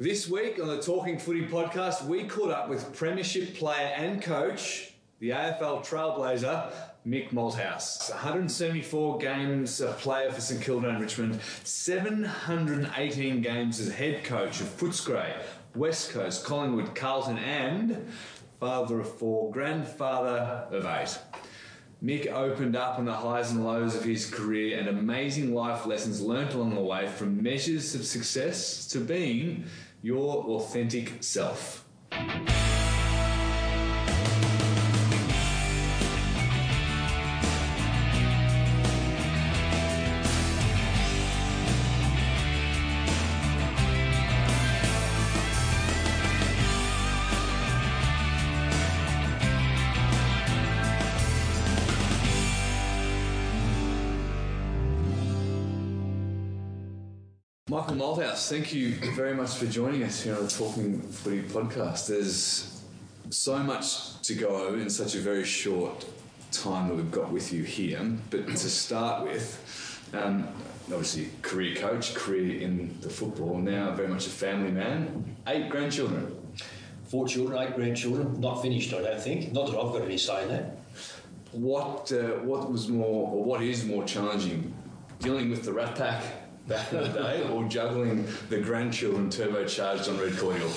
This week on the Talking Footy podcast, we caught up with Premiership player and coach, the AFL Trailblazer, Mick Malthouse. 174 games a player for St Kilda and Richmond, 718 games as head coach of Footscray, West Coast, Collingwood, Carlton, and father of four, grandfather of eight. Mick opened up on the highs and lows of his career and amazing life lessons learnt along the way from measures of success to being your authentic self. Malthouse, thank you very much for joining us here on the Talking Footy podcast. There's so much to go in such a very short time that we've got with you here. But to start with, um, obviously, career coach, career in the football, now very much a family man, eight grandchildren. Four children, eight grandchildren, not finished, I don't think. Not that I've got any say in that. What, uh, what was more, or what is more challenging, dealing with the Rat Pack back in the day, or juggling the grandchildren turbocharged on red cordial?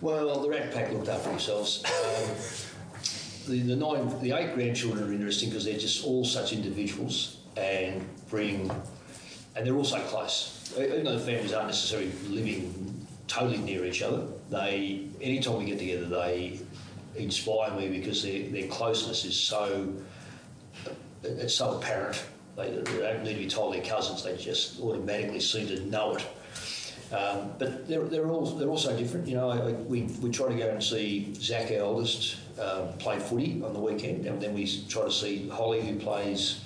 Well, the Rat Pack looked after themselves. The, the nine, the eight grandchildren are interesting because they're just all such individuals and bring, and they're all so close. Even though the families aren't necessarily living totally near each other, they anytime we get together, they inspire me because their, their closeness is so it's so apparent. They, they don't need to be told they're cousins; they just automatically seem to know it. Um, but they're, they're all they're also different. You know, I, we, we try to go and see Zach, our eldest, um, play footy on the weekend, and then we try to see Holly, who plays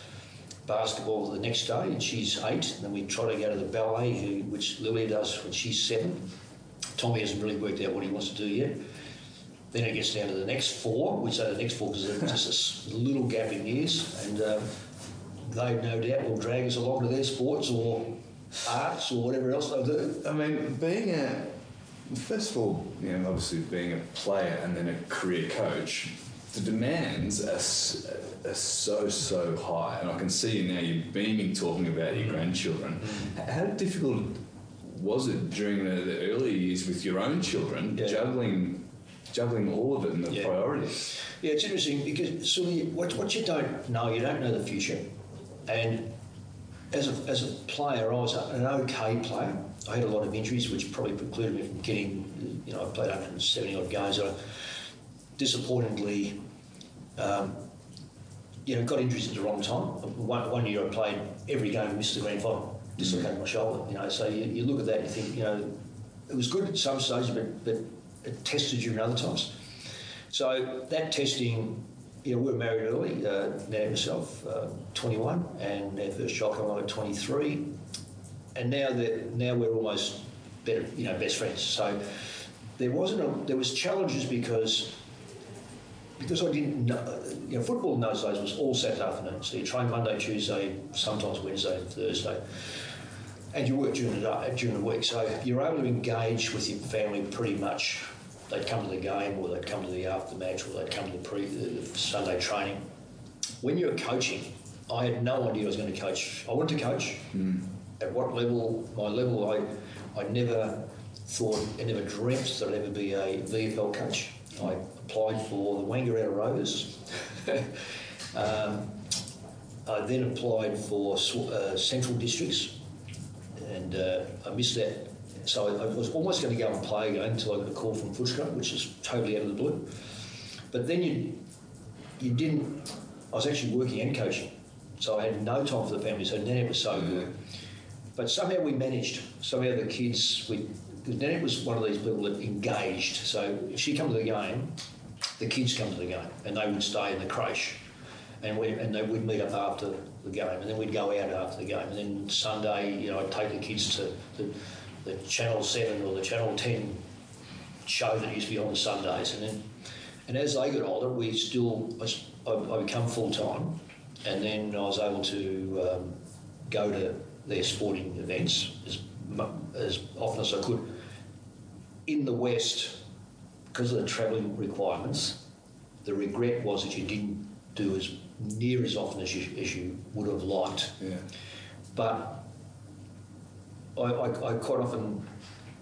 basketball the next day, and she's eight. And then we try to go to the ballet, who, which Lily does when she's seven. Tommy hasn't really worked out what he wants to do yet. Then it gets down to the next four. We say the next four because there's just a little gap in years, and um, they no doubt will drag us along to their sports or arts or whatever else they do. I mean, being a first of all, you know, obviously being a player and then a career coach, the demands are, are so so high, and I can see you now. You're beaming talking about your grandchildren. Mm. How difficult was it during the, the early years with your own children, Yeah. juggling juggling all of it and the Yeah. priorities? Yeah, it's interesting because so what, what you don't know, you don't know the future. And as a, as a player, I was an okay player. I had a lot of injuries, which probably precluded me from getting, you know, I played 170 odd games. I disappointingly, um, you know, got injuries at the wrong time. One, one year I played every game and missed the grand final, dislocated my shoulder. You know, so you, you look at that and you think, you know, it was good at some stages, but, but it tested you in other times. So that testing, you know, we were married early, uh, Nat and myself, uh, 21, and our first child came along at 23, and now that now we're almost better, you know, best friends. So there wasn't a, there was challenges because because I didn't know, you know, football in those days was all Saturday afternoon. So you train Monday, Tuesday, sometimes Wednesday and Thursday, and you work during the during the week. So you're able to engage with your family pretty much. They'd come to the game, or they'd come to the after match, or they'd come to the pre the Sunday training. When you were coaching, I had no idea I was going to coach. I wanted to coach. At what level? My level, I I never thought, I never dreamt that I'd ever be a VFL coach. I applied for the Wangaratta Rovers. um, I then applied for uh, Central Districts, and uh, I missed that. So I, I was almost going to go and play again until I got a call from Footscray, which is totally out of the blue. But then you you didn't. I was actually working and coaching, so I had no time for the family. So Nanette was so good, but somehow we managed. Somehow the kids, we Nanette was one of these people that engaged. So if she come to the game, the kids come to the game, and they would stay in the creche, and we and they would meet up after the game, and then we'd go out after the game, and then Sunday, you know, I'd take the kids to the, the Channel Seven or the Channel Ten show that used to be on the Sundays, and then and as they got older, we still I- I become full time, and then I was able to um, go to their sporting events as as often as I could. in the West, because of the travelling requirements, the regret was that you didn't do as near as often as you, as you would have liked. Yeah. But I, I, I quite often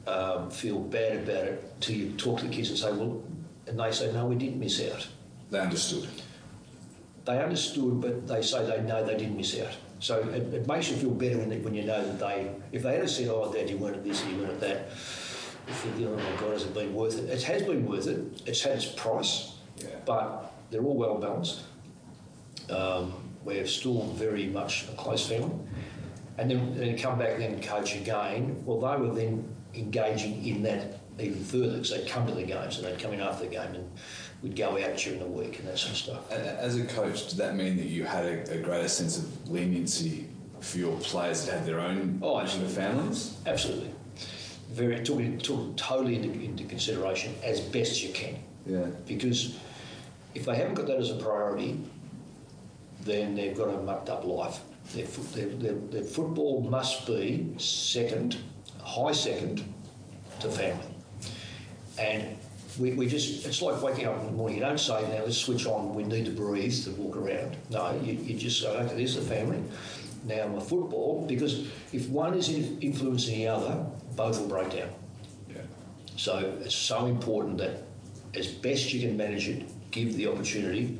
um, feel bad about it till you talk to the kids and say, well, and they say, no, we didn't miss out. They understood. They understood, but they say they know they didn't miss out. So it, it makes you feel better when, when you know that they, if they had said, oh, Dad, you weren't at this and you weren't at that, you think, oh my God, has it been worth it? It has been worth it. It's had its price, Yeah. but they're all well balanced. Um, we're still very much a close family. And then, then come back then coach again. Well, they were then engaging in that even further because they'd come to the games and they'd come in after the game and we'd go out during the week and that sort of stuff. As a coach, did that mean that you had a, a greater sense of leniency for your players that had their own Oh, and the families? Absolutely. Very took it, took it totally into, into consideration as best you can. Yeah. Because if they haven't got that as a priority, then they've got a mucked up life. Their, their, their, their football must be second, high second to family. And we, we just, it's like waking up in the morning. You don't say, now let's switch on, we need to breathe to walk around. No, you, you just say, okay, this is the family. Now my football, because if one is influencing the other, both will break down. Yeah. So it's so important that as best you can manage it, give the opportunity.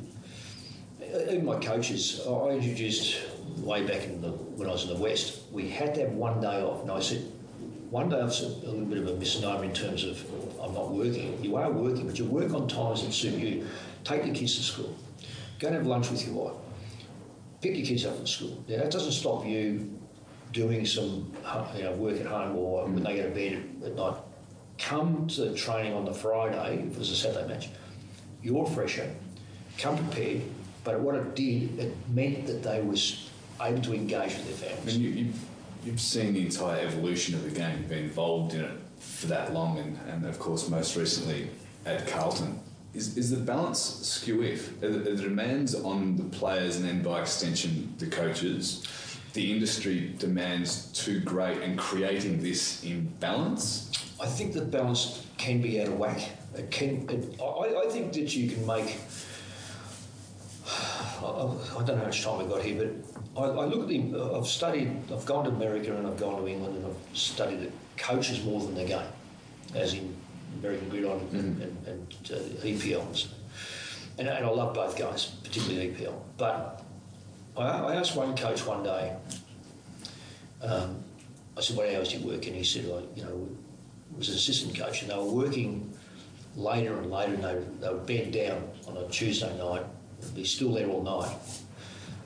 Even my coaches, I introduced way back in the, when I was in the West, we had to have one day off. And I said, one day off's a, a little bit of a misnomer in terms of I'm not working. You are working, but you work on times that suit you. Take the kids to school. Go and have lunch with your wife. Pick your kids up from school. Now, that doesn't stop you doing some you know, work at home or when they go to bed at night. Come to the training on the Friday, if it was a Saturday match, you're fresher, come prepared, but what it did, it meant that they was able to engage with their I families. mean, you, you've, you've seen the entire evolution of the game, you've been involved in it for that long, and, and of course, most recently at Carlton. Is, is the balance skew if? Are the, are the demands on the players and then by extension the coaches, the industry demands too great and creating this imbalance? I think the balance can be out of whack. It can. It, I, I think that you can make. I, I don't know how much time I got here, but I, I look at the. I've studied. I've gone to America and I've gone to England and I've studied the coaches more than the game, as in American Gridiron and, and, and uh, EPL. And, and, and I love both guys, particularly EPL. But I, I asked one coach one day. Um, I said, "What hours do you work?" And he said, "I, you know, was an assistant coach, and they were working later and later, and they, they would bed down on a Tuesday night, be still there all night.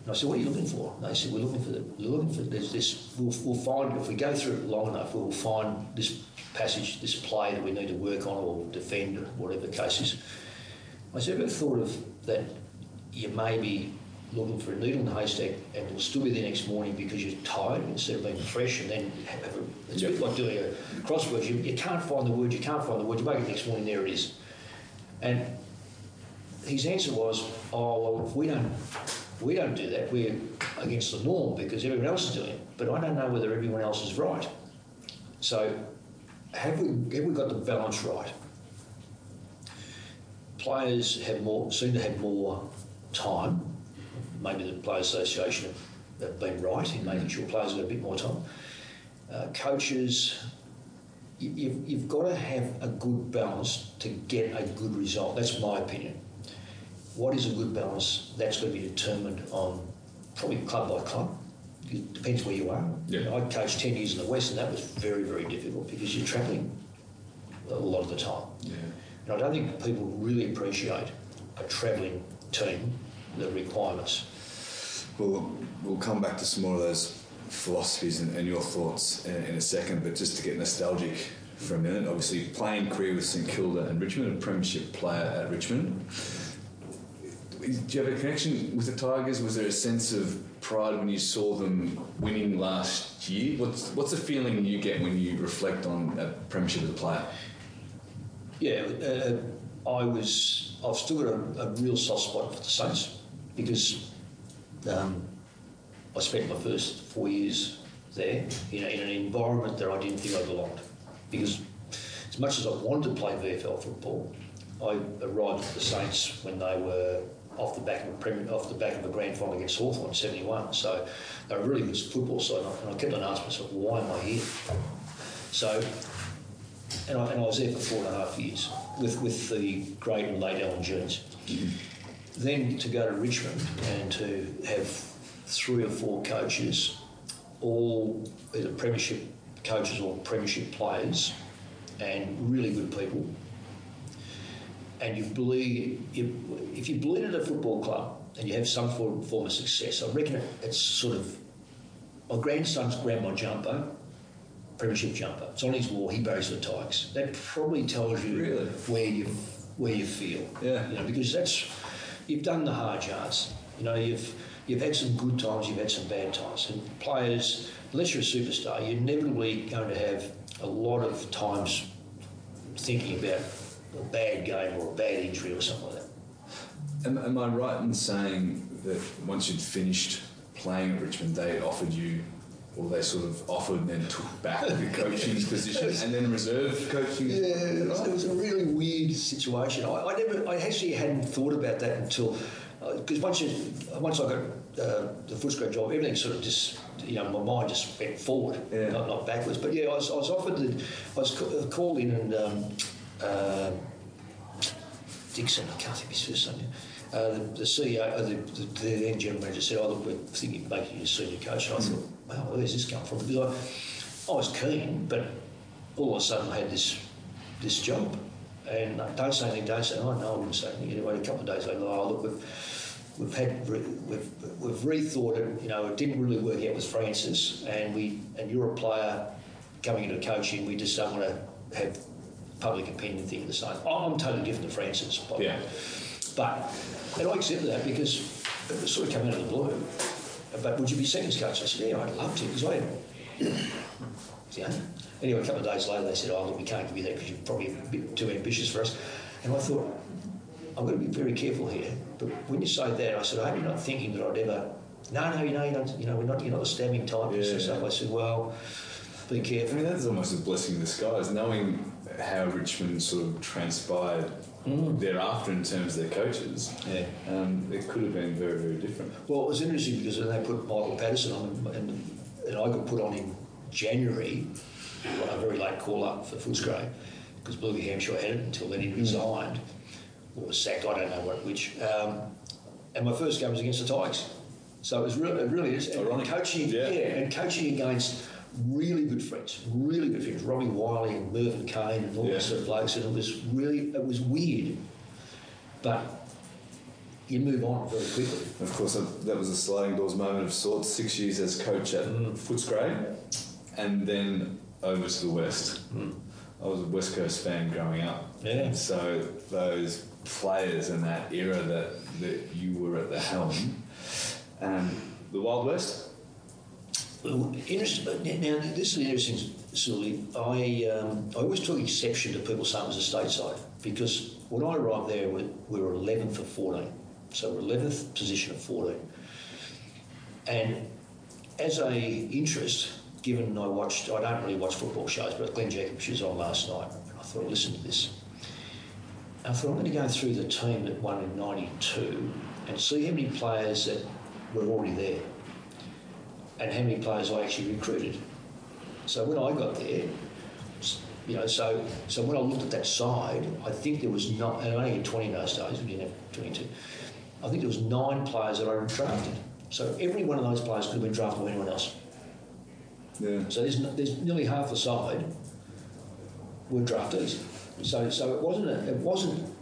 And I said, "What are you looking for?" And they said, "We're looking for the, we're looking for there's this. We'll, we'll find if we go through it long enough, we'll find this passage, this play that we need to work on or defend, or whatever the case is." I said, "Ever thought of that? You may be." Looking for a needle in the haystack, and you'll still be there next morning because you're tired instead of being fresh, and then have a, it's a bit like doing a crossword. You, you can't find the word, you can't find the word. You wake up next morning, there it is. And his answer was, "Oh well, if we don't, we don't do that. We're against the norm because everyone else is doing it. But I don't know whether everyone else is right. So, have we have we got the balance right? Players have more seem to have more time. Maybe the Players Association have, have been right in making sure players have got a bit more time. Uh, coaches, you've, you've got to have a good balance to get a good result. That's my opinion. What is a good balance? That's going to be determined on probably club by club. It depends where you are. Yeah. I coached 10 years in the West, and that was very, very difficult because you're travelling a lot of the time. Yeah. And I don't think people really appreciate a travelling team, the requirements. Well, we'll come back to some more of those philosophies and, and your thoughts in, in a second, but just to get nostalgic for a minute, obviously playing career with St Kilda and Richmond, a premiership player at Richmond. Do you have a connection with the Tigers? Was there a sense of pride when you saw them winning last year? What's what's the feeling you get when you reflect on a premiership as a player? Yeah, uh, I was. I've still got a, a real soft spot for the Saints because um, I spent my first four years there in, a, in an environment that I didn't think I belonged. Because as much as I wanted to play VFL football, I arrived at the Saints when they were off the back of a Premier, off the back of a grand final against Hawthorn in '71. So they were a really good football side, and I kept on asking myself, why am I here? So, and I, and I was there for four and a half years with, with the great and late Alan Jeans. Then to go to Richmond and to have three or four coaches, all either premiership coaches or premiership players, and really good people. And you believe, you, if you believe at a football club and you have some form, form of success, I reckon it, it's sort of. My grandson's grandma jumper, premiership jumper. It's on his wall. He buries the Tigers. That probably tells you Really? where you where you feel. Yeah. You know, because that's you've done the hard yards. You know, you've you've had some good times, you've had some bad times, and players, unless you're a superstar, you're inevitably going to have a lot of times thinking about a bad game or a bad injury or something like that. Am, am I right in saying that once you'd finished playing at Richmond, they offered you, or they sort of offered and then took back the coaching position and then reserve coaching? Yeah, it was, it was a really weird situation. I, I never, I actually hadn't thought about that until, because once you, once I got uh, the Footscray job, everything sort of just, you know, my mind just went forward, Yeah. not, not backwards. But yeah, I was, I was offered the, I was ca- called in and um, uh, Dixon, I can't think of his first name. Uh, the, the CEO, uh, the, the, the then general manager said, "Oh look, we're thinking of making you a senior coach." And I thought, "Wow, where's this come from?" Because I, I was keen, but all of a sudden I had this this job, and uh, don't say anything, don't say. Oh no, I wouldn't say anything. Anyway, a couple of days later, oh look, we've we've had we've we've rethought it. You know, it didn't really work out with Francis, and we and you're a player coming into coaching. We just don't want to have public opinion thinking the same. I'm totally different to Francis, the way. Yeah. But and I accepted that because it sort of came out of the blue. But would you be seconds coach? I said, yeah, I'd love to because I am. yeah. Anyway, a couple of days later, they said, oh, look, we can't give you that because you're probably a bit too ambitious for us. And I thought, I've got to be very careful here. But when you say that, I said, I hope you're not thinking that I'd ever. No, no, you know, you. You know, we're not. You're not a stabbing type Yeah. stuff. I said, well, be careful. I mean, that's almost a blessing in disguise, knowing how Richmond sort of transpired thereafter in terms of their coaches. Yeah. Um, it could have been very, very different. Well, it was interesting because then they put Michael Patterson on, and, and I got put on in January, on a very late call up for Footscray, because Bluey Hampshire had it until then he resigned, or was sacked, I don't know what, which. Um, and my first game was against the Tigers. So it was really, it really is. And Ironic. coaching, Yeah. yeah. and coaching against really good friends, really good friends, Robbie Wiley and Mervyn Keane and all Yeah. those sort of blokes, and it was really, it was weird, but you move on very quickly. Of course, that, was a sliding doors moment of sorts. Six years as coach at Footscray, and then over to the West. I was a West Coast fan growing up. Yeah. So those players in that era that, that you were at the helm, um, the Wild West. Interesting. Now, this is an interesting, Sully. I, um, I always took exception to people saying it was a stateside because when I arrived there, we, we were 11th of 14. So we're 11th position of 14. And as a interest, given I watched, I don't really watch football shows, but Glen Jakovich was on last night. And I thought, listen to this. I thought, I'm going to go through the team that won in 92 and see how many players that were already there and how many players I actually recruited. So when I got there, you know, so so when I looked at that side, I think there was not, and I only had 20 in those days, we didn't have 22. I think there was nine players that I drafted. So every one of those players could have been drafted by anyone else. Yeah. So there's, there's nearly half the side were draftees. So so it wasn't a, it wasn't,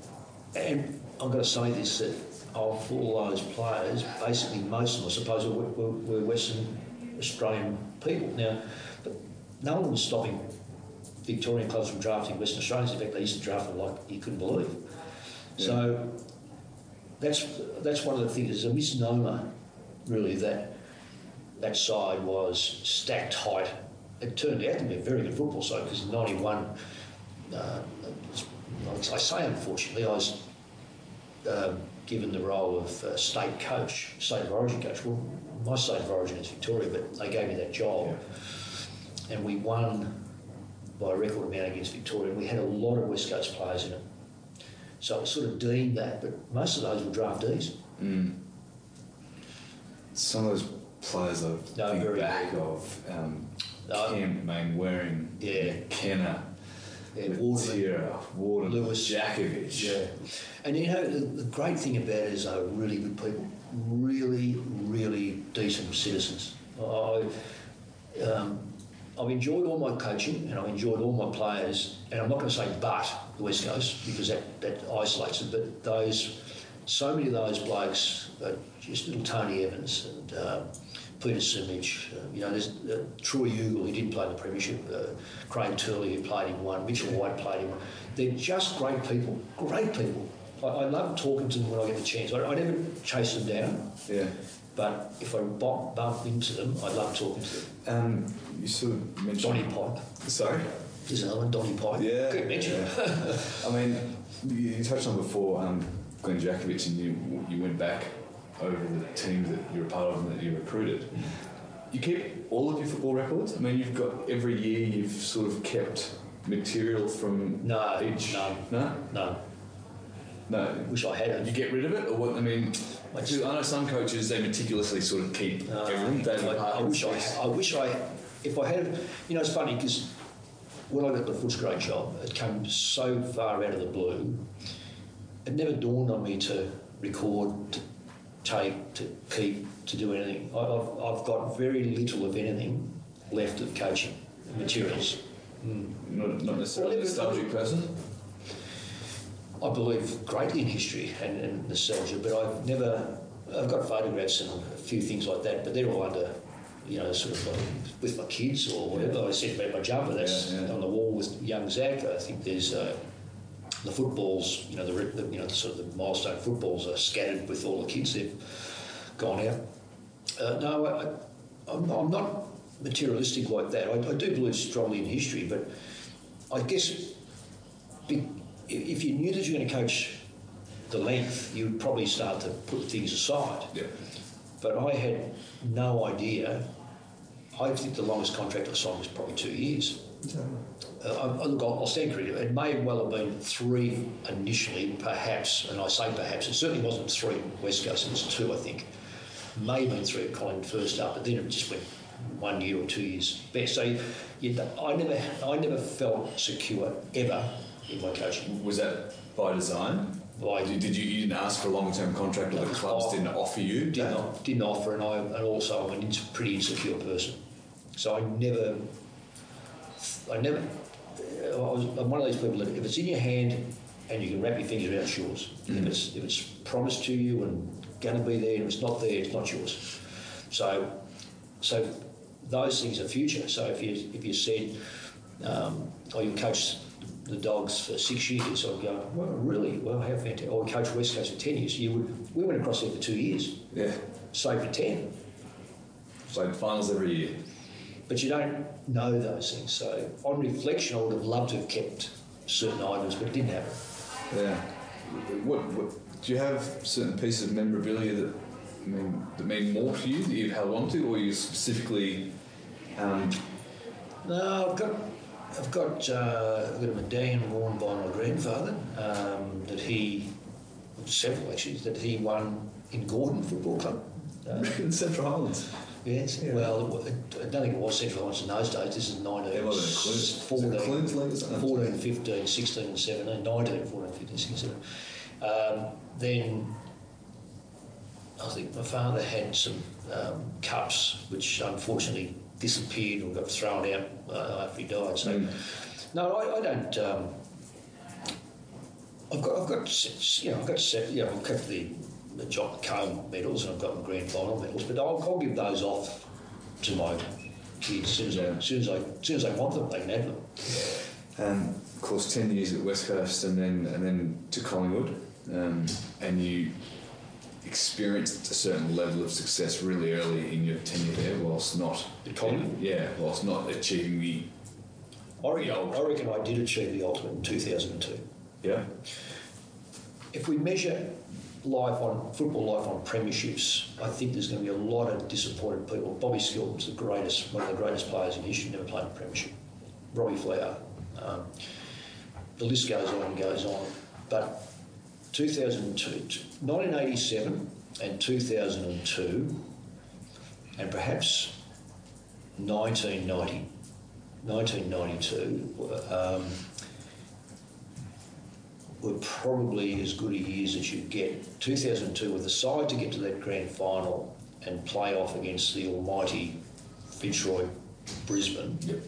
and I'm going to say this that of all those players, basically most of them, I suppose, were, were, were Western Australian people. Now, but no one was stopping Victorian clubs from drafting Western Australians. In fact, they used to draft them like you couldn't believe. So that's that's one of the things. It's a misnomer, really, that that side was stacked height. It turned out to be a very good football side because in '91, uh, I say unfortunately, I was um, given the role of uh, state coach, state of origin coach. Well, my state of origin is Victoria, but they gave me that job, and we won by a record amount against Victoria, and we had a lot of West Coast players in it. So it was sort of deemed that, but most of those were draftees. Mm. Some of those players I No, think very back good. of um, No. Kemp, Mainwaring, Yeah. Kenner, Yeah, Waterman. Warden, Lewis. Jakovich. Yeah. And you know, the, the great thing about it is they were really good people, really, really decent citizens. I, um, I've enjoyed all my coaching and I've enjoyed all my players, and I'm not going to say but the West Coast because that, that isolates it, but those, so many of those blokes, uh, just little Tony Evans and um, Peter Sumich, uh, you know, there's uh, Troy Ugle, he didn't play in the Premiership, uh, Craig Turley, who played in one, Mitchell White played in one. They're just great people, great people. I, I love talking to them when I get the chance. I, I never chase them down, Yeah. but if I bump, bump into them, I love talking to them. Um, you sort of mentioned. Donny Pyke. Sorry? There's another one, Donny Pyke. Yeah. Good mention. yeah. I mean, you, you touched on before um, Glen Jakovich, and you you went back over the team that you're a part of and that you recruited. You keep all of your football records. I mean, you've got every year you've sort of kept material from No, each. no. No. No, No. wish I had You get rid of it, or what? I mean, I I know some coaches they meticulously sort of keep everything. David I, I wish I, I wish I, if I had, you know, it's funny because when I got the Footscray job, it came so far out of the blue. It never dawned on me to record, to take, to keep, to do anything. I, I've, I've got very little, of anything, left of coaching materials. not, not necessarily a Well, nostalgic person. I believe greatly in history and, and nostalgia, but I've never. I've got photographs and a few things like that, but they're all under, you know, sort of like with my kids or whatever. I said about my jumper that's Yeah, yeah. on the wall with young Zach. I think there's uh, the footballs, you know, the, the you know the sort of the milestone footballs are scattered with all the kids. They've gone out. Uh, no, I, I'm, I'm not materialistic like that. I, I do believe strongly in history, but I guess if you knew that you were going to coach the length, you would probably start to put things aside. Yeah. But I had no idea. I think the longest contract I signed was probably two years. Uh, I, I- look, I'll, I'll stand. It may well have been three initially, perhaps, and I say perhaps. It certainly wasn't three West Coast. It was two, I think. May have been three at Collingwood first up, but then it just went one year or two years best. So you, I never, I never felt secure ever in my coaching. Was that by design? Did, you, you didn't ask for a long-term contract, or the clubs Oh. didn't offer you? did that? not didn't offer, and I and also I'm a pretty insecure person, so I never, I never, I was, I'm one of those people that if it's in your hand and you can wrap your fingers around, it's yours. If it's if it's promised to you and going to be there, and if it's not there, it's not yours. So, so those things are future. So if you if you said, um, oh, you coach the dogs for six years, I'd go, well, really? Well, how fantastic. Or coach West Coast for ten years. You would. We went across there for two years. Yeah. So for 10. Played finals every year. But you don't know those things. So on reflection, I would have loved to have kept certain items, but it didn't happen. Yeah. What, what do you have certain pieces of memorabilia that mean that mean more to you that you've held on to, or you specifically? Um, No, I've got, I've got, uh, I've got a medallion worn by my grandfather um, that he, several actually, that he won in Gordon Football Club. Uh, in Central Highlands. Yes, Yeah. well, I don't think it was Central Highlands in those days. This is 19, it? Was it 14, Clunes League 14, 15, 16, and 17, 19, 14, 15, 16, 17. Um, then I think my father had some um, cups which unfortunately disappeared or got thrown out uh, after he died. So, Mm. no, I, I don't. Um, I've got, I've got, you know, I've got, you know, I've kept the, the Jock Cone medals and I've got my grand final medals, but I'll, I'll give those off to my kids as soon as, I, as soon as I, as soon as they want them, they can have them. Um, of course, ten years at West Coast, and then and then to Collingwood, um, and you experienced a certain level of success really early in your tenure there, whilst not Collingwood? yeah, whilst not achieving the I reckon, I reckon I did achieve the ultimate in 2002. yeah. If we measure life on football life on premierships, I think there's going to be a lot of disappointed people. Bobby Skilton's the greatest, one of the greatest players in history, never played a premiership. Robbie Flower, Um, the list goes on and goes on. But 2002, 1987 and 2002, and perhaps 1990, 1992 um, were probably as good a years as you get. 2002 with the side to get to that grand final and play off against the almighty Fitzroy Brisbane Yep.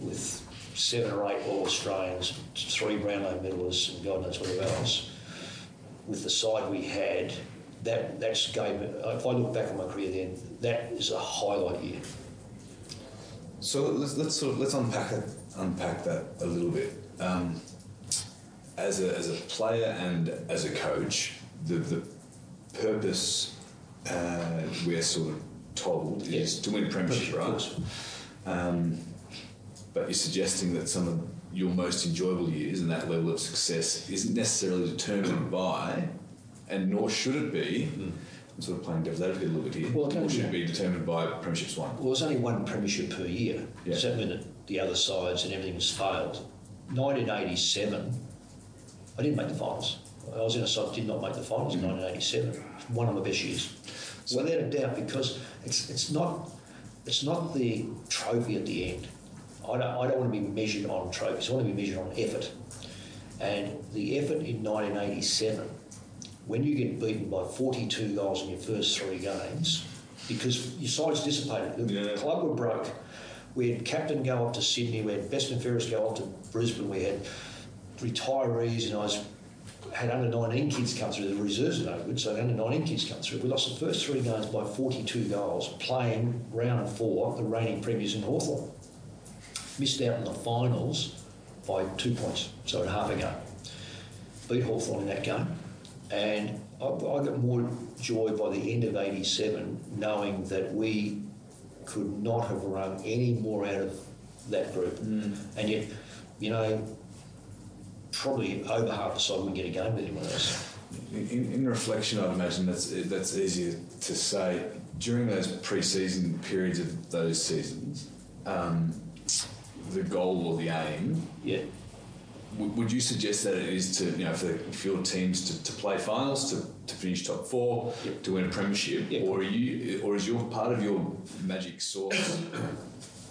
with seven or eight All Australians, three Brownlow medalists, and God knows what else. With the side we had, that that's gave. If I look back on my career, then that is a highlight year. So let's, let's sort of let's unpack that unpack that a little bit. Um, as a as a player and as a coach, the the purpose uh, we're sort of told Yeah. is to win premiership, right? Um, but you're suggesting that some of your most enjoyable years and that level of success isn't necessarily determined by, and nor should it be. I'm sort of playing devil's advocate a little bit here. Well, it or should it be determined by premierships won? Well, there's only one premiership per year. Yeah. Does that mean that the other sides and everything has failed? 1987, I didn't make the finals. I was in a side that did not make the finals in 1987. One of my best years, without a doubt, because it's it's not it's not the trophy at the end. I don't, I don't want to be measured on trophies. I want to be measured on effort. And the effort in 1987, when you get beaten by 42 goals in your first three games, because your side's dissipated, the Yeah. club were broke. We had captain go up to Sydney, we had best and fairest go up to Brisbane, we had retirees, and I was had under 19 kids come through. The reserves are no good, so under 19 kids come through. We lost the first three games by 42 goals, playing round four, the reigning premiers in Hawthorn missed out in the finals by two points, so at half a game. Beat Hawthorn in that game, and I, I got more joy by the end of '87 knowing that we could not have wrung any more out of that group, mm. and yet, you know, probably over half the side wouldn't get a game with anyone else. In, in reflection, I'd imagine that's that's easier to say. During those pre-season periods of those seasons, um, the goal or the aim, Yeah. w- would you suggest that it is to you know for, for your teams to, to play finals, to, to finish top four, Yep. to win a premiership, Yep. or are you or is your part of your magic sauce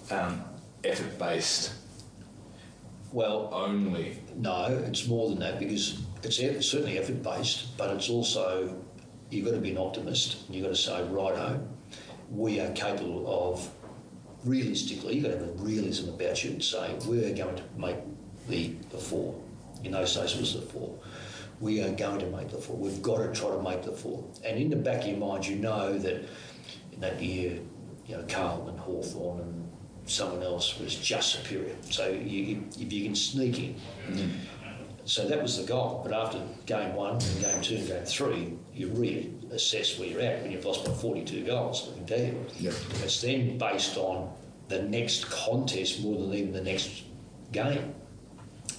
um, effort based Well, only? No, it's more than that because it's certainly effort based, but it's also you've got to be an optimist and you've got to say, righto, we are capable of realistically, you've got to have a realism about you and say, we're going to make the, the four. In those days, it was the four. We are going to make the four. We've got to try to make the four. And in the back of your mind, you know that in that year, you know, Carlton and Hawthorn and someone else was just superior. So you, if you can sneak in. So that was the goal. But after game one and game two and game three, you reassess where you're at when you've lost by 42 goals, I can tell you. Yep. It's then based on the next contest more than even the next game.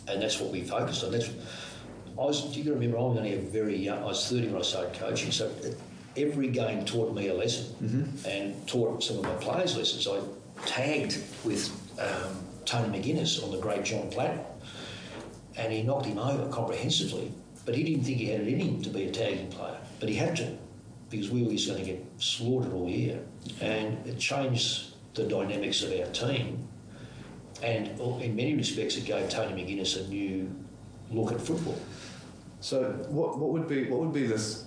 And that's what we focused on. That's, I was, you to remember, I was only a very young, I was 30 when I started coaching, so every game taught me a lesson mm-hmm. and taught some of my players lessons. I tagged with um, Tony McGuinness on the great John Platten, and he knocked him over comprehensively, but he didn't think he had it in him to be a tagging player, but he had to because we were just going to get slaughtered all year. And it changed the dynamics of our team. And in many respects, it gave Tony McGuinness a new look at football. So, what, what would be what would be the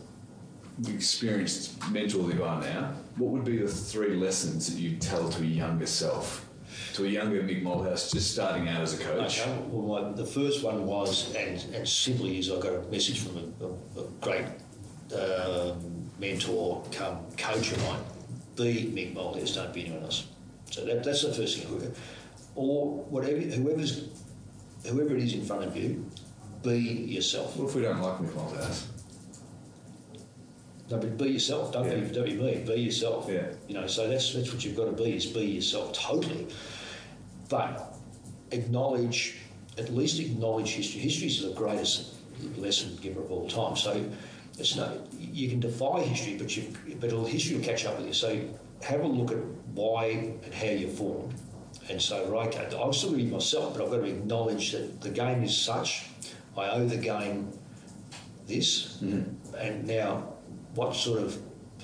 experienced mentor that you are now? What would be the three lessons that you'd tell to a younger self, to a younger Mick Malthouse just starting out as a coach? Okay, well, my, the first one was, and, and simply is, I got a message from a, a, a great um, mentor, come coach of mine. Be Mick Malthouse, don't be anyone else. So that, that's the first thing. Or whatever, whoever's, whoever it is in front of you, be yourself. What if we don't like Mick Malthouse? No, but be yourself. Don't Yeah. be don't be me. Be yourself. Yeah. You know, so that's that's what you've got to be is be yourself totally. But acknowledge, at least acknowledge history. History is the greatest lesson giver of all time. So it's no, you can defy history, but you but history will catch up with you. So have a look at why and how you're formed, And so, right, I'm still going to be myself, but I've got to acknowledge that the game is such. I owe the game this, mm-hmm. and now what sort of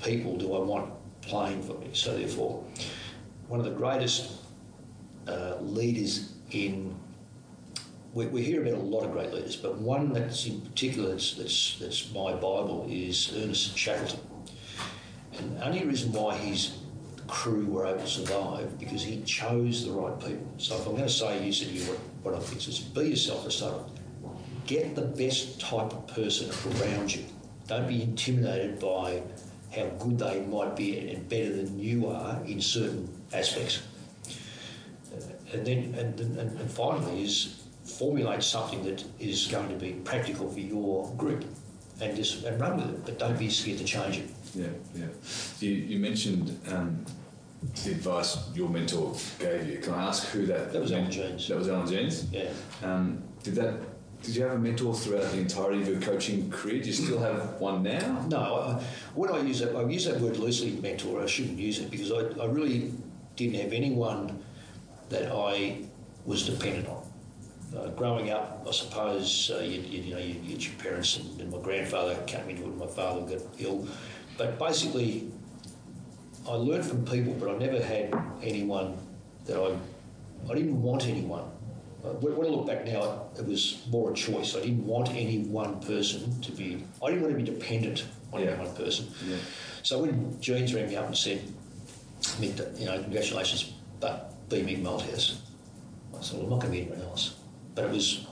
people do I want playing for me? So, therefore, one of the greatest uh, leaders in we, we hear about a lot of great leaders, but one that's in particular that's, that's, that's my Bible is Ernest Shackleton. And the only reason why his crew were able to survive because he chose the right people. So if I'm going to say, you said you what, what I think is be yourself for start. Get the best type of person around you. Don't be intimidated by how good they might be and better than you are in certain aspects. Uh, and then, and, and, and finally, is formulate something that is going to be practical for your group and just and run with it, but don't be scared to change it. Yeah, yeah. You, you mentioned um, the advice your mentor gave you. Can I ask who that? That was Alan Jeans. That was Alan Jeans. Yeah. Um, did that? Did you have a mentor throughout the entirety of your coaching career? Do you still have one now? No, I, when I use that, I use that word loosely, mentor. I shouldn't use it because I, I really didn't have anyone that I was dependent on. Uh, growing up, I suppose uh, you, you, you, know you, get your parents and, and, my grandfather came into it. And my father got ill, but basically, I learned from people, but I never had anyone that I I didn't want anyone. Uh, when I look back now, it was more a choice. I didn't want any one person to be. I didn't want to be dependent on Yeah. any one person. Yeah. So when Jeans rang me up and said, you know, congratulations, but be Mick Malthouse. I said, well, I'm not going to be anyone else. But it was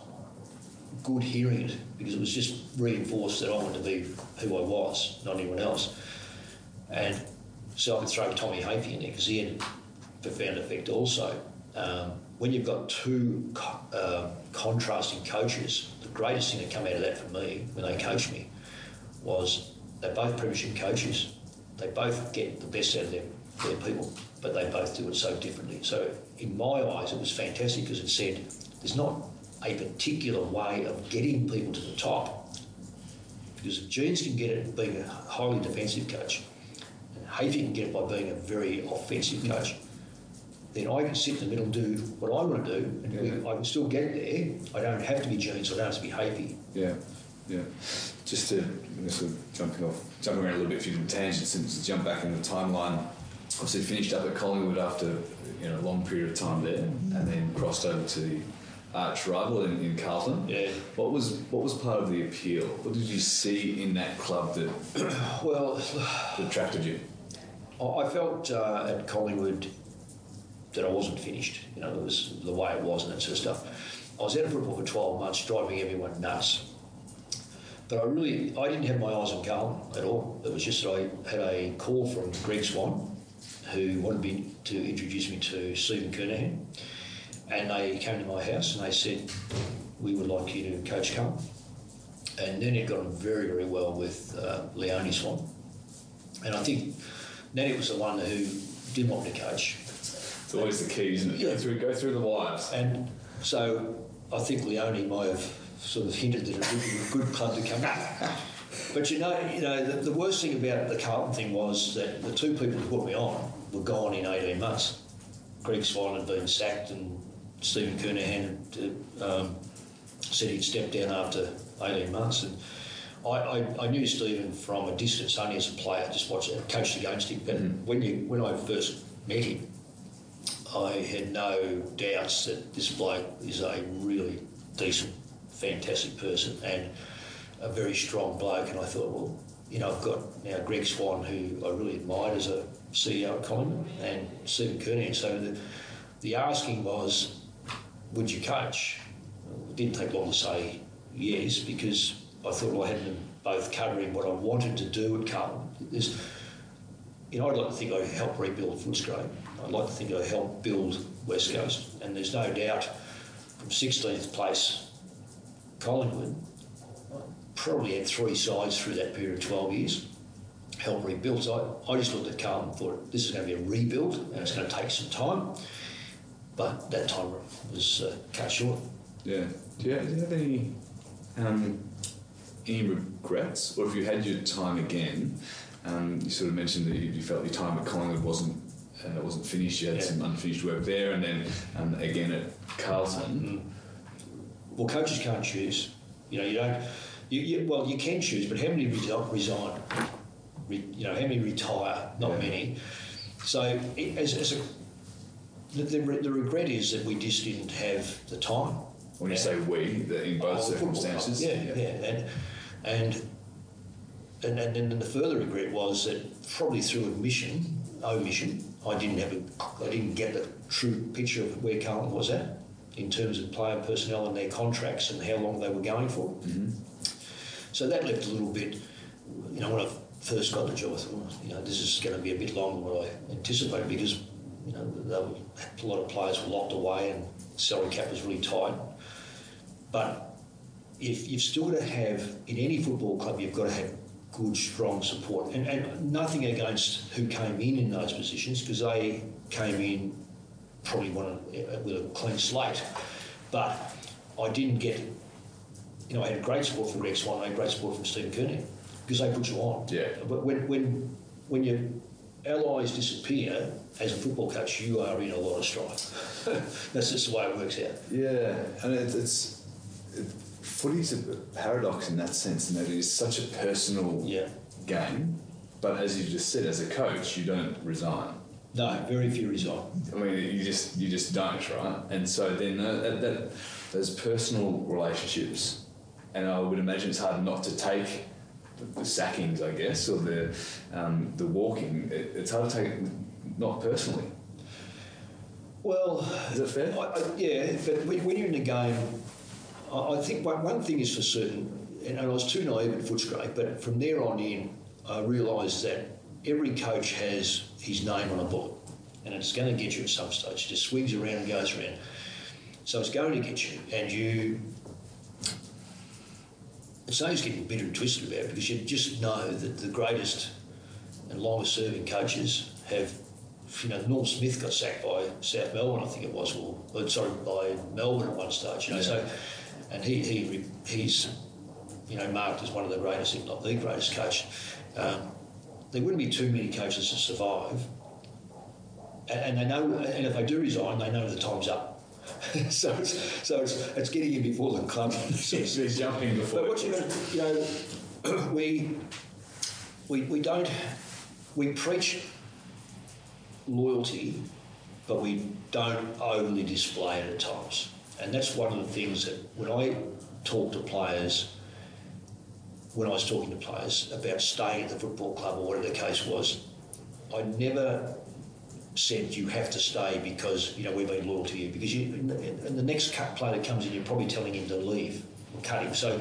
good hearing it because it was just reinforced that I wanted to be who I was, not anyone else. And so I could throw Tommy Hafey in there because he had a profound effect also. Um, when you've got two uh, contrasting coaches, the greatest thing that come out of that for me when they coached me was they're both premiership coaches. They both get the best out of their, their people, but they both do it so differently. So in my eyes, it was fantastic because it said there's not a particular way of getting people to the top. Because if Jeans can get it being a highly defensive coach, and Hafey can get it by being a very offensive coach, then I can sit in the middle and do what I want to do, and we, I can still get there. I don't have to be Jeans, I don't have to be Hafey. Yeah, yeah. Just to you know, sort of jumping off, jumping around a little bit, different tangents, and to jump back in the timeline. Obviously, finished up at Collingwood after you know a long period of time there, and then crossed over to the arch rival in, in Carlton. Yeah. What was what was part of the appeal? What did you see in that club that, Well, that attracted you? I I felt uh, at Collingwood that I wasn't finished. You know, it was the way it was and that sort of stuff. I was out of football for 12 months, driving everyone nuts. But I really, I didn't have my eyes on Carlton at all. It was just that I had a call from Greg Swann, who wanted me to introduce me to Stephen Kernahan. And they came to my house and they said, we would like you to coach Carlton. And then it got on very, very well with uh, Leone Swann. And I think Nanny was the one who didn't want me to coach. It's always the key, isn't it? Yeah. Go through, go through the wires. And so I think Leone might have sort of hinted that it would be a good club to come back. But you know, you know, the, the worst thing about the Carlton thing was that the two people who put me on were gone in 18 months. Greg Swann had been sacked and Stephen Kernahan had um, said he'd stepped down after 18 months. And I, I, I knew Stephen from a distance, only as a player, just watched, coached against him. But when, you, when I first met him, I had no doubts that this bloke is a really decent, fantastic person and a very strong bloke. And I thought, well, you know, I've got now Greg Swann, who I really admired as a CEO at Collingwood, and Stephen Kernahan. So the, the asking was, would you coach? It didn't take long to say yes because I thought well, I had them both covering what I wanted to do at Carlton. There's, you know, I'd like to think I helped rebuild Footscray. I'd like to think I helped build West Coast. And there's no doubt from 16th place Collingwood, probably had three sides through that period of 12 years, helped rebuild. So I, I just looked at Carlton and thought this is going to be a rebuild and it's going to take some time. But that time was uh, cut short. Yeah. Do you have, do you have any um, any regrets, or if you had your time again? Um, you sort of mentioned that you, you felt your time at Collingwood wasn't and it wasn't finished. You had Yeah. some unfinished work there, and then um, again at Carlton. Well, coaches can't choose. You know, you don't. You, you, well, you can choose, but how many resi- resign? Re, you know, how many retire? Not Yeah. many. So, it, as, as a, the, the, the regret is that we just didn't have the time. When you say we, that in both Oh, circumstances, Yeah, yeah, and and and and then the further regret was that probably through admission, omission, I didn't have a, I didn't get the true picture of where Carlton was at in terms of player personnel and their contracts and how long they were going for. Mm-hmm. So that left a little bit, you know, when I first got the job, I thought, you know, this is going to be a bit longer than what I anticipated because, you know, there were, a lot of players were locked away and salary cap was really tight. But if you've still got to have in any football club, you've got to have good, strong support, and, and nothing against who came in in those positions because they came in probably one of, eh, with a clean slate, but I didn't get. You know, I had great support from Greg Swann, I had great support from Stephen Kernahan because they put you on. Yeah. But when when when your allies disappear as a football coach, you are in a lot of strife. That's just the way it works out. Yeah, and it, it's it, footy's a paradox in that sense, in that it is such a personal Yeah. game. But as you just said, as a coach, you don't resign. No, very few resign. I mean, you just you just don't, right? And so then that, that those personal relationships, and I would imagine it's hard not to take the, the sackings, I guess, or the um, the walking. It, it's hard to take not personally. Well, Is it fair? I, I, yeah, but when, when you're in a game, I, I think one, one thing is for certain, and I was too naive at Footscray, but from there on in, I realised that every coach has his name on a bullet, and it's going to get you at some stage. It just swings around and goes around. So it's going to get you, and you. It's use getting bitter and twisted about it because you just know that the greatest and longest serving coaches have, you know, Norm Smith got sacked by South Melbourne, I think it was, or, or sorry, by Melbourne at one stage, you know, Yeah. so, and he, he he's, you know, marked as one of the greatest, if not the greatest coach. Um, there wouldn't be too many coaches to survive, and, and they know, and if they do resign, they know the time's up. so it's, so it's, it's getting in before the club. They're jumping before. But what you you know, we we we don't we preach loyalty, but we don't overly display it at times, and that's one of the things that when I talk to players, when I was talking to players about staying at the football club or whatever the case was, I never said you have to stay because you know we've been loyal to you. Because you and the next player that comes in you're probably telling him to leave or cut him. So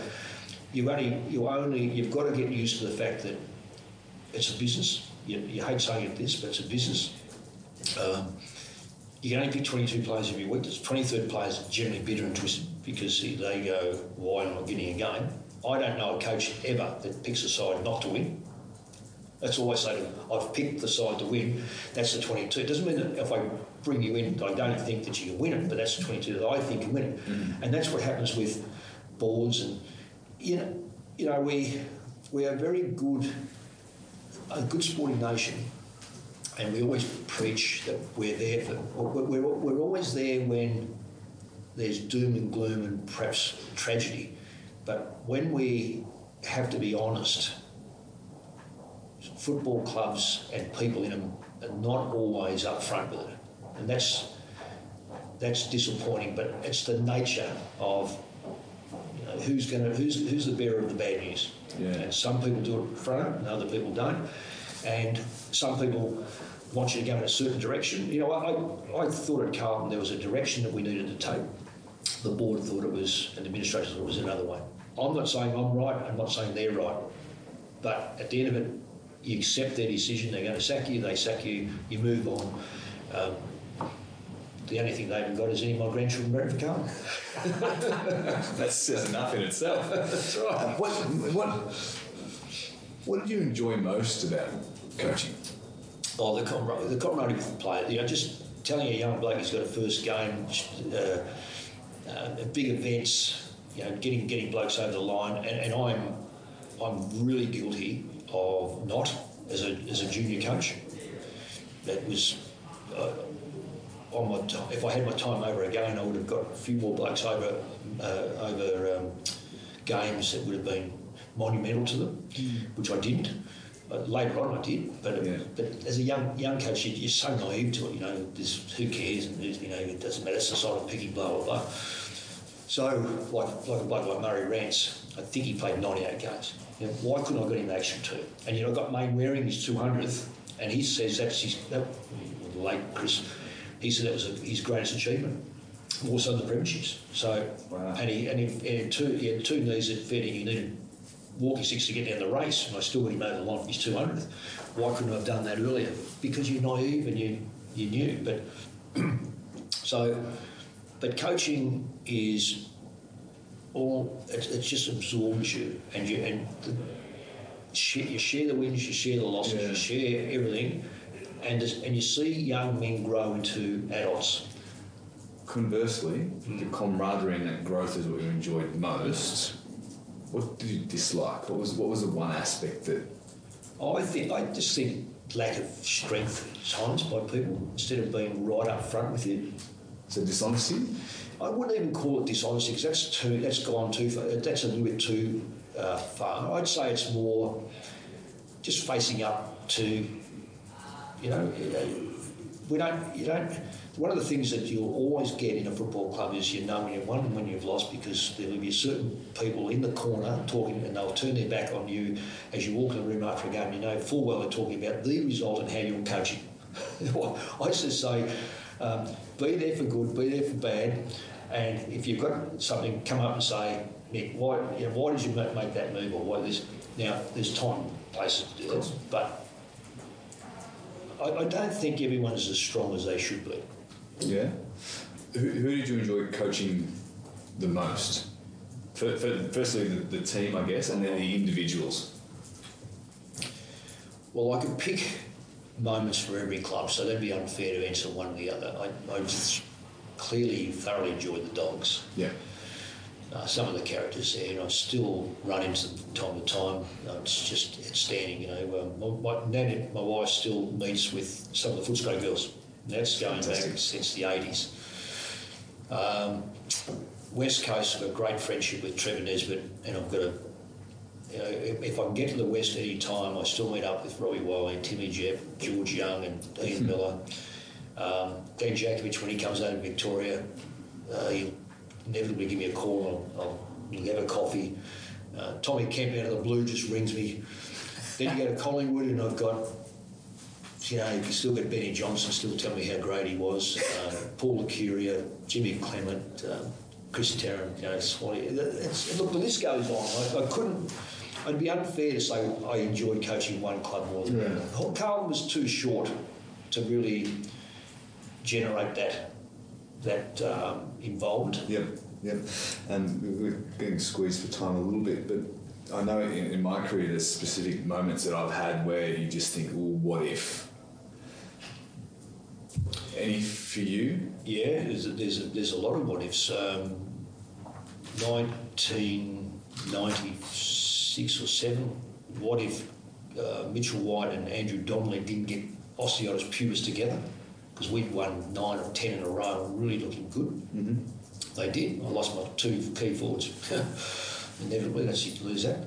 you only you only you've got to get used to the fact that it's a business. You, you hate saying it this but it's a business. Um, you can only pick 22 players every week. There's 23rd players are generally bitter and twisted because they go, why am I not getting a game? I don't know a coach ever that picks a side not to win. That's all I say to them. I've picked the side to win. That's the 22. It doesn't mean that if I bring you in, I don't think that you can win it, but that's the 22 that I think can win it. Mm-hmm. And that's what happens with boards. And, you know, you know we, we are very good, a good sporting nation and we always preach that we're there for. We're, we're, we're always there when there's doom and gloom and perhaps tragedy, but when we have to be honest, football clubs and people in them are not always upfront with it, and that's that's disappointing. But it's the nature of you know, who's going to who's who's the bearer of the bad news. Yeah. And some people do it front, and other people don't. And some people want you to go in a certain direction. You know, I, I thought at Carlton there was a direction that we needed to take. The board thought it was, and the administration thought it was another way. I'm not saying I'm right. I'm not saying they're right. But at the end of it, you accept their decision. They're going to sack you. They sack you. You move on. Um, the only thing they haven't got is any of my grandchildren married for Carlton. That says enough in itself. That's right. what, what, what did you enjoy most about coaching? Oh, the camaraderie, the camaraderie with the player. You know, just telling a young bloke he's got a first game, uh, uh, big events. You know, getting getting blokes over the line, and, and I'm I'm really guilty of not as a as a junior coach. That was uh, on my t- if I had my time over again, I would have got a few more blokes over uh, over um, games that would have been monumental to them, which I didn't. Uh, later on, I did, but Yeah. but as a young young coach, you- you're so naive to it. You know, there's, who cares? And you know, it doesn't matter. It's a sort of picky, blah blah blah. So, like like a bloke like Murray Rance, I think he played 98 games. You know, why couldn't I get him action too? And you know, I got Mainwaring his 200th, and he says that's his that, late Chris. He said that was a, his greatest achievement. Also the premierships. So, Wow. and he and he, and he, had two, he had two knees that fed him. He needed walking sticks to get down the race, and I still got him over the line for his 200th. Why couldn't I have done that earlier? Because you're naive and you you knew. But so, but coaching is all it, it's just absorbs you, and you and the, share, you share the wins, you share the losses, Yeah. you share everything, and and you see young men grow into adults. Conversely, the camaraderie and that growth is what you enjoyed most. What did you dislike? What was what was the one aspect that I think I just think lack of strength at times by people instead of being right up front with you. so dishonesty? I wouldn't even call it dishonesty because that's too that's gone too far. That's a little bit too uh, far. I'd say it's more just facing up to you know we don't you don't. One of the things that you'll always get in a football club is you know when you've won and when you've lost because there will be certain people in the corner talking and they'll turn their back on you as you walk in the room after a game. You know full well they're talking about the result and how you're coaching. I used to say, um, be there for good, be there for bad, and if you've got something, come up and say, Mick, why, you know, why did you make, that move or why this? Now, there's time, places to do that, but I, I don't think everyone's as strong as they should be. Yeah. Who, who did you enjoy coaching the most? For, for, firstly, the, the team, I guess, and then the individuals. Well, I could pick moments for every club, so that'd be unfair to answer one or the other. I, I just clearly thoroughly enjoyed the dogs. Yeah. uh, some of the characters there, and I still run into them from time to time. Uh, it's just outstanding, you know. Um, my, my, Nan, my wife still meets with some of the Footscray girls. And that's going Fantastic. back since the 80s. Um, West Coast, I've got a great friendship with Trevor Nisbett, and I've got a, you know, if, if I can get to the West at any time, I still meet up with Robbie Wiley, Timmy Jepp, George Young, and Ian Miller. Um, Dan Jakovich, when he comes over to Victoria, uh, he'll inevitably give me a call. I'll, I'll we'll have a coffee. Uh, Tommy Kemp out of the blue just rings me. Then you go to Collingwood, and I've got, you know, you still got Benny Johnson still telling me how great he was. Uh, Paul Licuria, Jimmy Clement, um, Chris Tarrant, you know, Swanee. Look, the list goes on. I, I couldn't. It'd be unfair to say I enjoyed coaching one club more than Yeah. another. Carlton was too short to really generate that that um, involved. Yep, yep. And we- we're getting squeezed for time a little bit, but I know in, in my career there's specific moments that I've had where you just think, well, what if? Any for you? Yeah, there's a, there's a, there's a lot of what ifs. Um, 1996 or 7, what if uh, Mitchell White and Andrew Donnelly didn't get osteitis pubis together? Because we'd won 9 or 10 in a row and really looking good. Mm-hmm. They did. I lost my two key forwards. Inevitably, that's you lose that.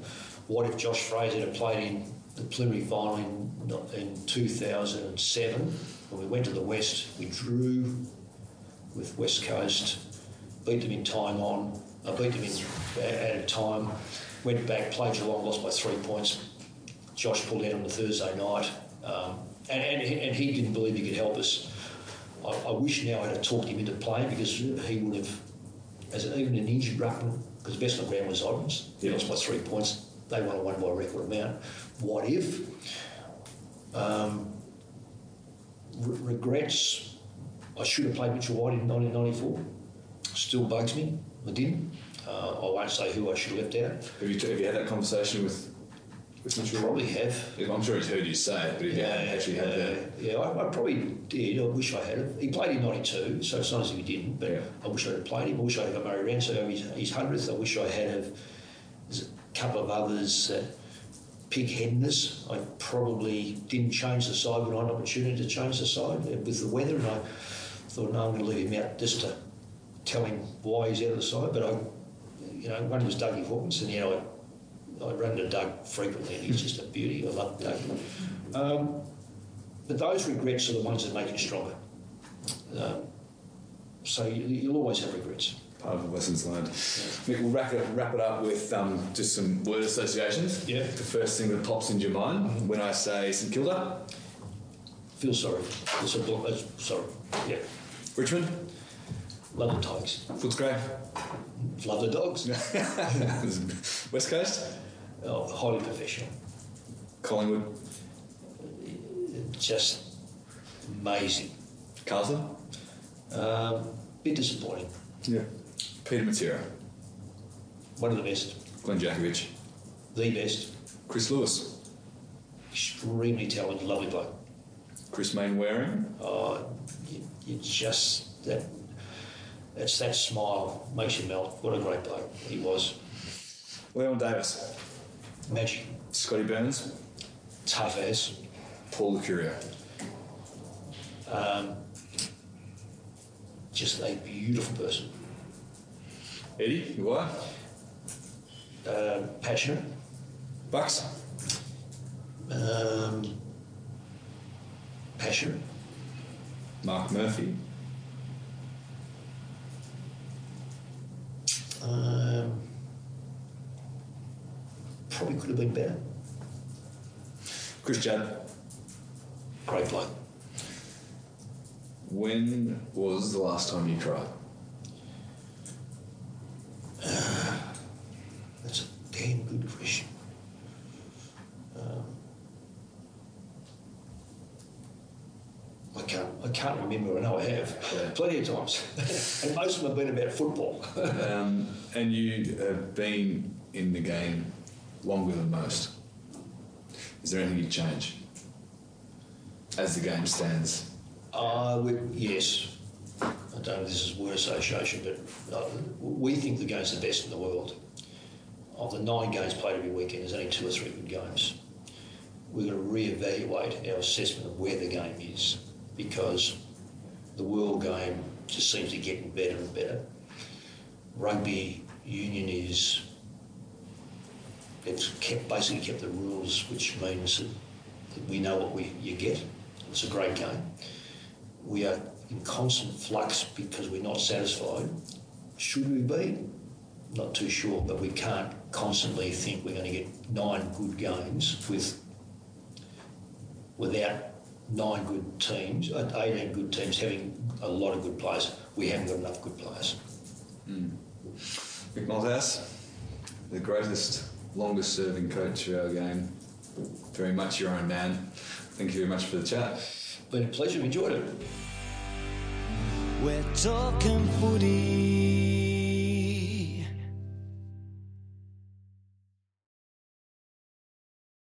What if Josh Fraser had played in the preliminary final in, in 2007 when we went to the West? We drew with West Coast, beat them in time on, I beat them in, at a time, went back, played Geelong, lost by three points. Josh pulled out on the Thursday night, um, and, and, he- and he didn't believe he could help us. I, I wish now I'd have talked him into playing because he would have, as an, even an injured ruckman, because the best on ground was Irons. Yeah. lost by three points. They won a one by record amount. What if? Um, re- regrets. I should have played Mitchell White in 1994. Still bugs me. I didn't. Uh, I won't say who I should have left out. Have you, have you had that conversation with with Mitchell? Probably have. I'm sure he's heard you say it, but if you haven't actually had uh, that. yeah, I, I probably did. I wish I had him. He played in '92, so it's not as if he didn't. But Yeah. I wish I had played him. I wish I had got Murray Rance his his hundredth. I wish I had have. There's a couple of others that pig-headedness. I probably didn't change the side when I had an opportunity to change the side with the weather, and I thought, no, I'm going to leave him out just to tell him why he's out of the side. But I, you know, one was Dougie Hawkins, and you know, I, I run to Doug frequently, and he's just a beauty. I love Doug. Um, but those regrets are the ones that make you stronger. Um, so you, you'll always have regrets. Part of the lessons learned. Mick, we'll wrap it, wrap it up with um, just some word associations. Yeah. The first thing that pops into your mind when I say St Kilda, Feel sorry. It's a it's, sorry. Yeah. Richmond, Love the Tigers. Footscray, Love the dogs. West Coast, Oh, highly professional. Collingwood, Just amazing. Carlton, Um, bit disappointing. yeah. Peter Matera, One of the best. Glen Jakovich, The best. Chris Lewis, Extremely talented, lovely bloke. Chris Mainwaring, Oh, you, you just that. It's that smile makes you melt. What a great bloke he was. Leon Davis, Magic, Scotty Burns, tough as. Paul Licuria. Um, just a beautiful person. Eddie, your wife, Um, passionate. Bucks, Um, passionate. Mark Murphy, Um, probably could have been better. Chris Judd. Great bloke. When was the last time you cried? That's a damn good question. Um, I can't. I can't remember. I know I have Yeah. plenty of times, and most of them have been about football. Um, and you have been in the game longer than most. Is there anything you'd change as the game stands? I would, yes. I don't know if this is word association, but uh, we think the game's the best in the world. Of the nine games played every weekend, there's only two or three good games. We've got to re-evaluate our assessment of where the game is because the world game just seems to be getting better and better. Rugby union is it's kept basically kept the rules, which means that, that we know what we you get. It's a great game. We are in constant flux because we're not satisfied. Should we be? Not too sure, but we can't constantly think we're going to get nine good games with without nine good teams, uh, 18 good teams having a lot of good players. We haven't got enough good players. Mick Malthouse, the greatest, longest serving coach of our game. Very much your own man. Thank you very much for the chat. Been a pleasure. We enjoyed it. We're talking footy.